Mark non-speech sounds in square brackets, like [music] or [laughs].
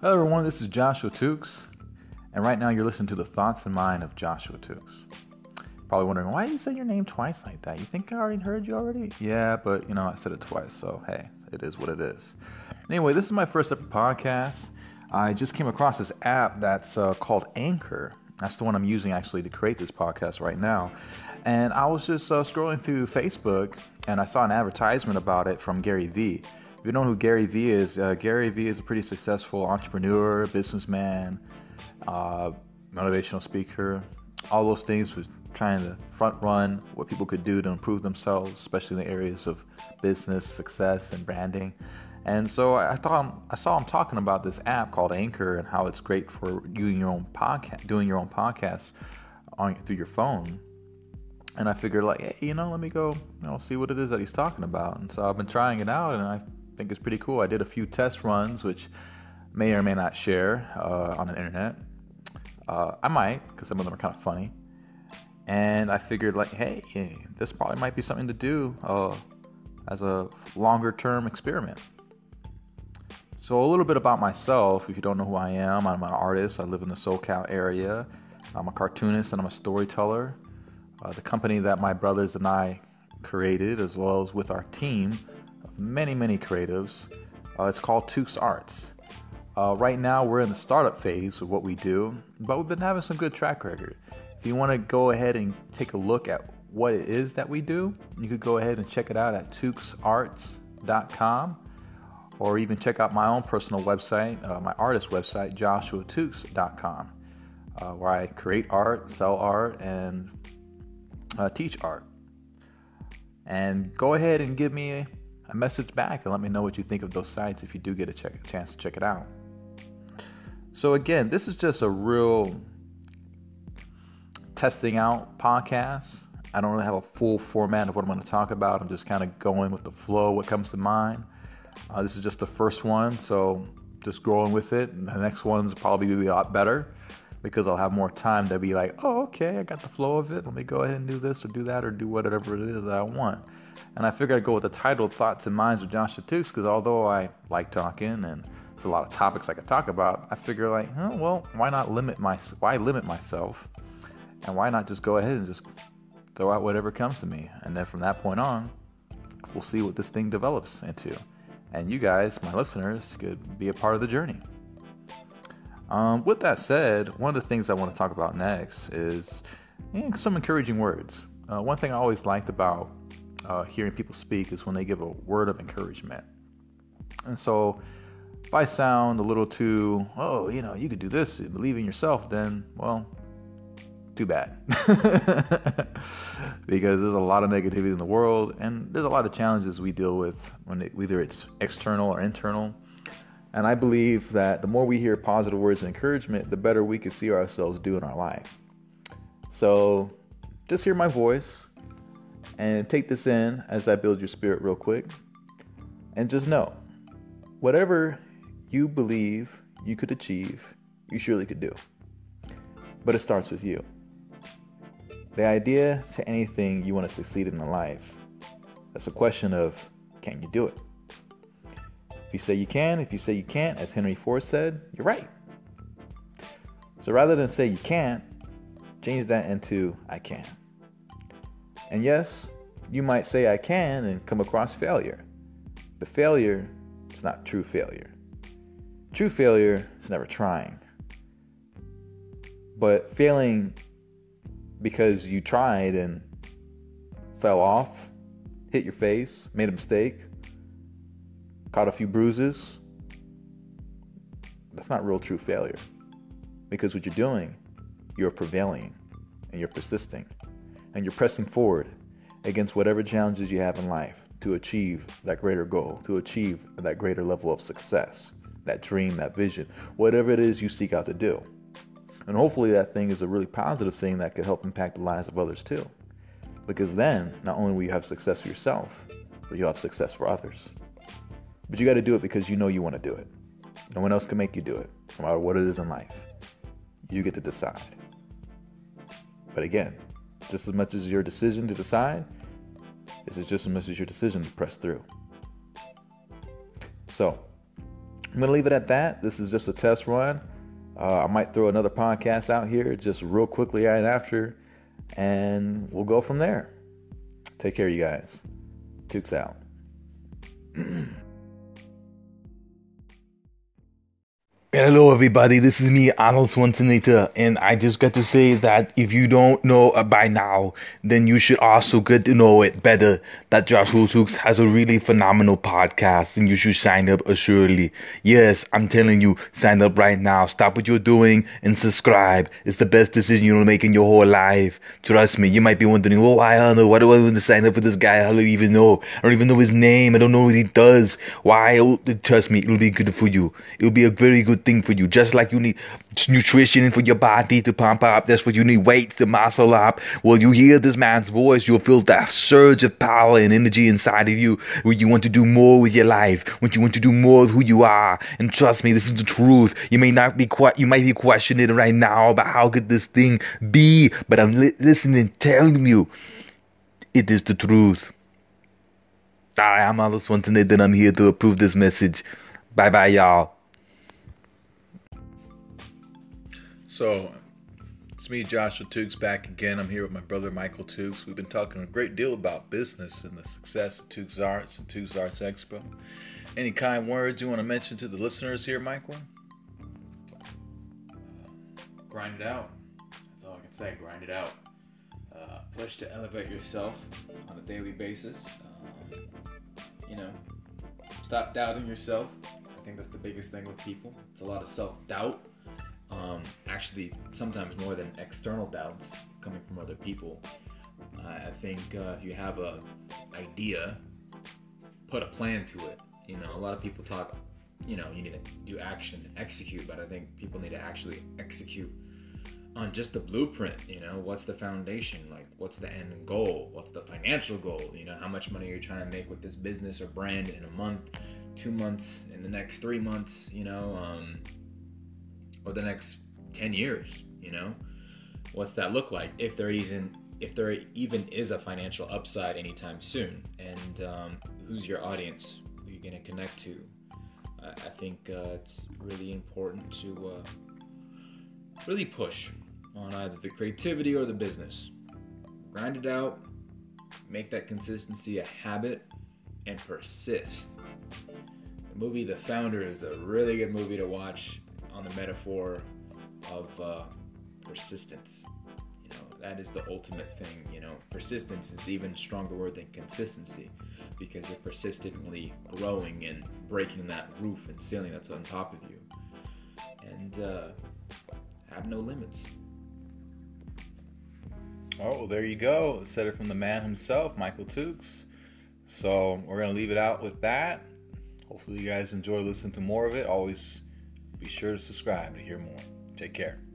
Hello, everyone. This is Joshua Tukes, and right now you're listening to the thoughts and mind of Joshua Tukes. Probably wondering why you say your name twice like that? You think I already heard you already? Yeah, but you know I said it twice, so hey, it is what it is. Anyway, this is my first ever podcast. I just came across this app that's uh, called Anchor. That's the one I'm using actually to create this podcast right now. And I was just uh, scrolling through Facebook, and I saw an advertisement about it from Gary Vee if you know who Gary Vee is, uh, Gary Vee is a pretty successful entrepreneur, businessman, uh, motivational speaker, all those things was trying to front run what people could do to improve themselves, especially in the areas of business, success, and branding. And so I thought I saw him talking about this app called Anchor and how it's great for doing your own podcast, doing your own podcast on through your phone. And I figured like, hey, you know, let me go, you know, see what it is that he's talking about. And so I've been trying it out, and I think it's pretty cool. I did a few test runs, which may or may not share uh, on the internet. Uh, I might, because some of them are kind of funny. And I figured, like, hey, this probably might be something to do uh, as a longer term experiment. So, a little bit about myself. If you don't know who I am, I'm an artist. I live in the SoCal area. I'm a cartoonist and I'm a storyteller. Uh, the company that my brothers and I created, as well as with our team, many, many creatives. Uh, it's called Tukes Arts. Uh, right now, we're in the startup phase of what we do, but we've been having some good track record. If you want to go ahead and take a look at what it is that we do, you could go ahead and check it out at tukesarts.com or even check out my own personal website, uh, my artist website, joshuatukes.com, uh, where I create art, sell art, and uh, teach art. And go ahead and give me a message back and let me know what you think of those sites if you do get a, check, chance to check it out. So, again, this is just a real testing out podcast. I don't really have a full format of what I'm going to talk about. I'm just kind of going with the flow, what comes to mind. Uh, this is just the first one, so just growing with it. The next one's probably be a lot better because I'll have more time to be like, oh, okay, I got the flow of it. Let me go ahead and do this or do that or do whatever it is that I want. And I figured I'd go with the title Thoughts and Minds with Joshua Tukes because although I like talking and there's a lot of topics I could talk about, I figure like, oh, well, why not limit my why limit myself? And why not just go ahead and just throw out whatever comes to me? And then from that point on, we'll see what this thing develops into. And you guys, my listeners, could be a part of the journey. Um, with that said, one of the things I want to talk about next is know, some encouraging words. Uh, one thing I always liked about uh, hearing people speak is when they give a word of encouragement. And so, if I sound a little too, oh, you know, you could do this, believe in yourself, then, well, too bad. [laughs] because there's a lot of negativity in the world, and there's a lot of challenges we deal with when it, whether it's external or internal. And I believe that the more we hear positive words of encouragement, the better we can see ourselves do in our life. So just hear my voice and take this in as I build your spirit real quick. And just know whatever you believe you could achieve, you surely could do. But it starts with you. The idea to anything you want to succeed in life, that's a question of can you do it? If you say you can, if you say you can't, as Henry Ford said, you're right. So rather than say you can't, change that into I can. And yes, you might say I can and come across failure. But failure is not true failure. True failure is never trying. But failing because you tried and fell off, hit your face, made a mistake, caught a few bruises, that's not real true failure. Because what you're doing, you're prevailing and you're persisting and you're pressing forward against whatever challenges you have in life to achieve that greater goal, to achieve that greater level of success, that dream, that vision, whatever it is you seek out to do. And hopefully, that thing is a really positive thing that could help impact the lives of others too. Because then, not only will you have success for yourself, but you'll have success for others. But you got to do it because you know you want to do it. No one else can make you do it, no matter what it is in life. You get to decide. But again, just as much as your decision to decide, this is just as much as your decision to press through. So, I'm gonna leave it at that. This is just a test run. Uh, I might throw another podcast out here just real quickly right after, and we'll go from there. Take care, you guys. Tukes out. [clears throat] Hello, everybody. This is me, Arnold Schwarzenegger, and I just got to say that if you don't know uh, by now, then you should also get to know it better. That Joshua Tukes has a really phenomenal podcast, and you should sign up assuredly. Yes, I'm telling you, sign up right now. Stop what you're doing and subscribe. It's the best decision you'll make in your whole life. Trust me. You might be wondering, oh, I don't know. Why do I want to sign up for this guy? I don't even know. I don't even know his name. I don't know what he does. Why? Oh, trust me, it'll be good for you. It'll be a very good thing for you. Just like you need nutrition for your body to pump up, that's what you need weights to muscle up. Well, you hear this man's voice, you'll feel that surge of power and energy inside of you where you want to do more with your life, when you want to do more with who you are. And trust me, this is the truth. You may not be quite, you might be questioning right now about how could this thing be, but I'm li- listening, telling you, it is the truth. I am Alice Wanted, and I'm here to approve this message. Bye bye, y'all. So, it's me, Joshua Tukes, back again. I'm here with my brother Michael Tukes. We've been talking a great deal about business and the success of Tukes Arts and Tukes Arts Expo. Any kind words you want to mention to the listeners here, Michael? grind it out. That's all I can say. Grind it out. Uh, push to elevate yourself on a daily basis. Um, you know, stop doubting yourself. I think that's the biggest thing with people. It's a lot of self doubt um, actually sometimes more than external doubts coming from other people. I think uh, if you have a idea, put a plan to it. You know, a lot of people talk, you know, you need to do action, execute, but I think people need to actually execute on just the blueprint. You know, what's the foundation? Like, what's the end goal? What's the financial goal? You know, how much money are you trying to make with this business or brand in a month, two months, in the next three months? You know, um, or the next 10 years you know? What's that look like if there isn't if there even is a financial upside anytime soon? And um, who's your audience who you're going to connect to? I, I think uh, it's really important to uh, really push on either the creativity or the business. Grind it out make that consistency a habit and persist. The movie the founder is a really good movie to watch on the metaphor of uh, persistence. You know, that is the ultimate thing. You know, persistence is even stronger word than consistency because you're persistently growing and breaking that roof and ceiling that's on top of you. And uh, have no limits. Oh, well, there you go. Said it from the man himself, Michael Tukes. So we're to leave it out with that. Hopefully, you guys enjoy listening to more of it. Always be sure to subscribe to hear more. Take care.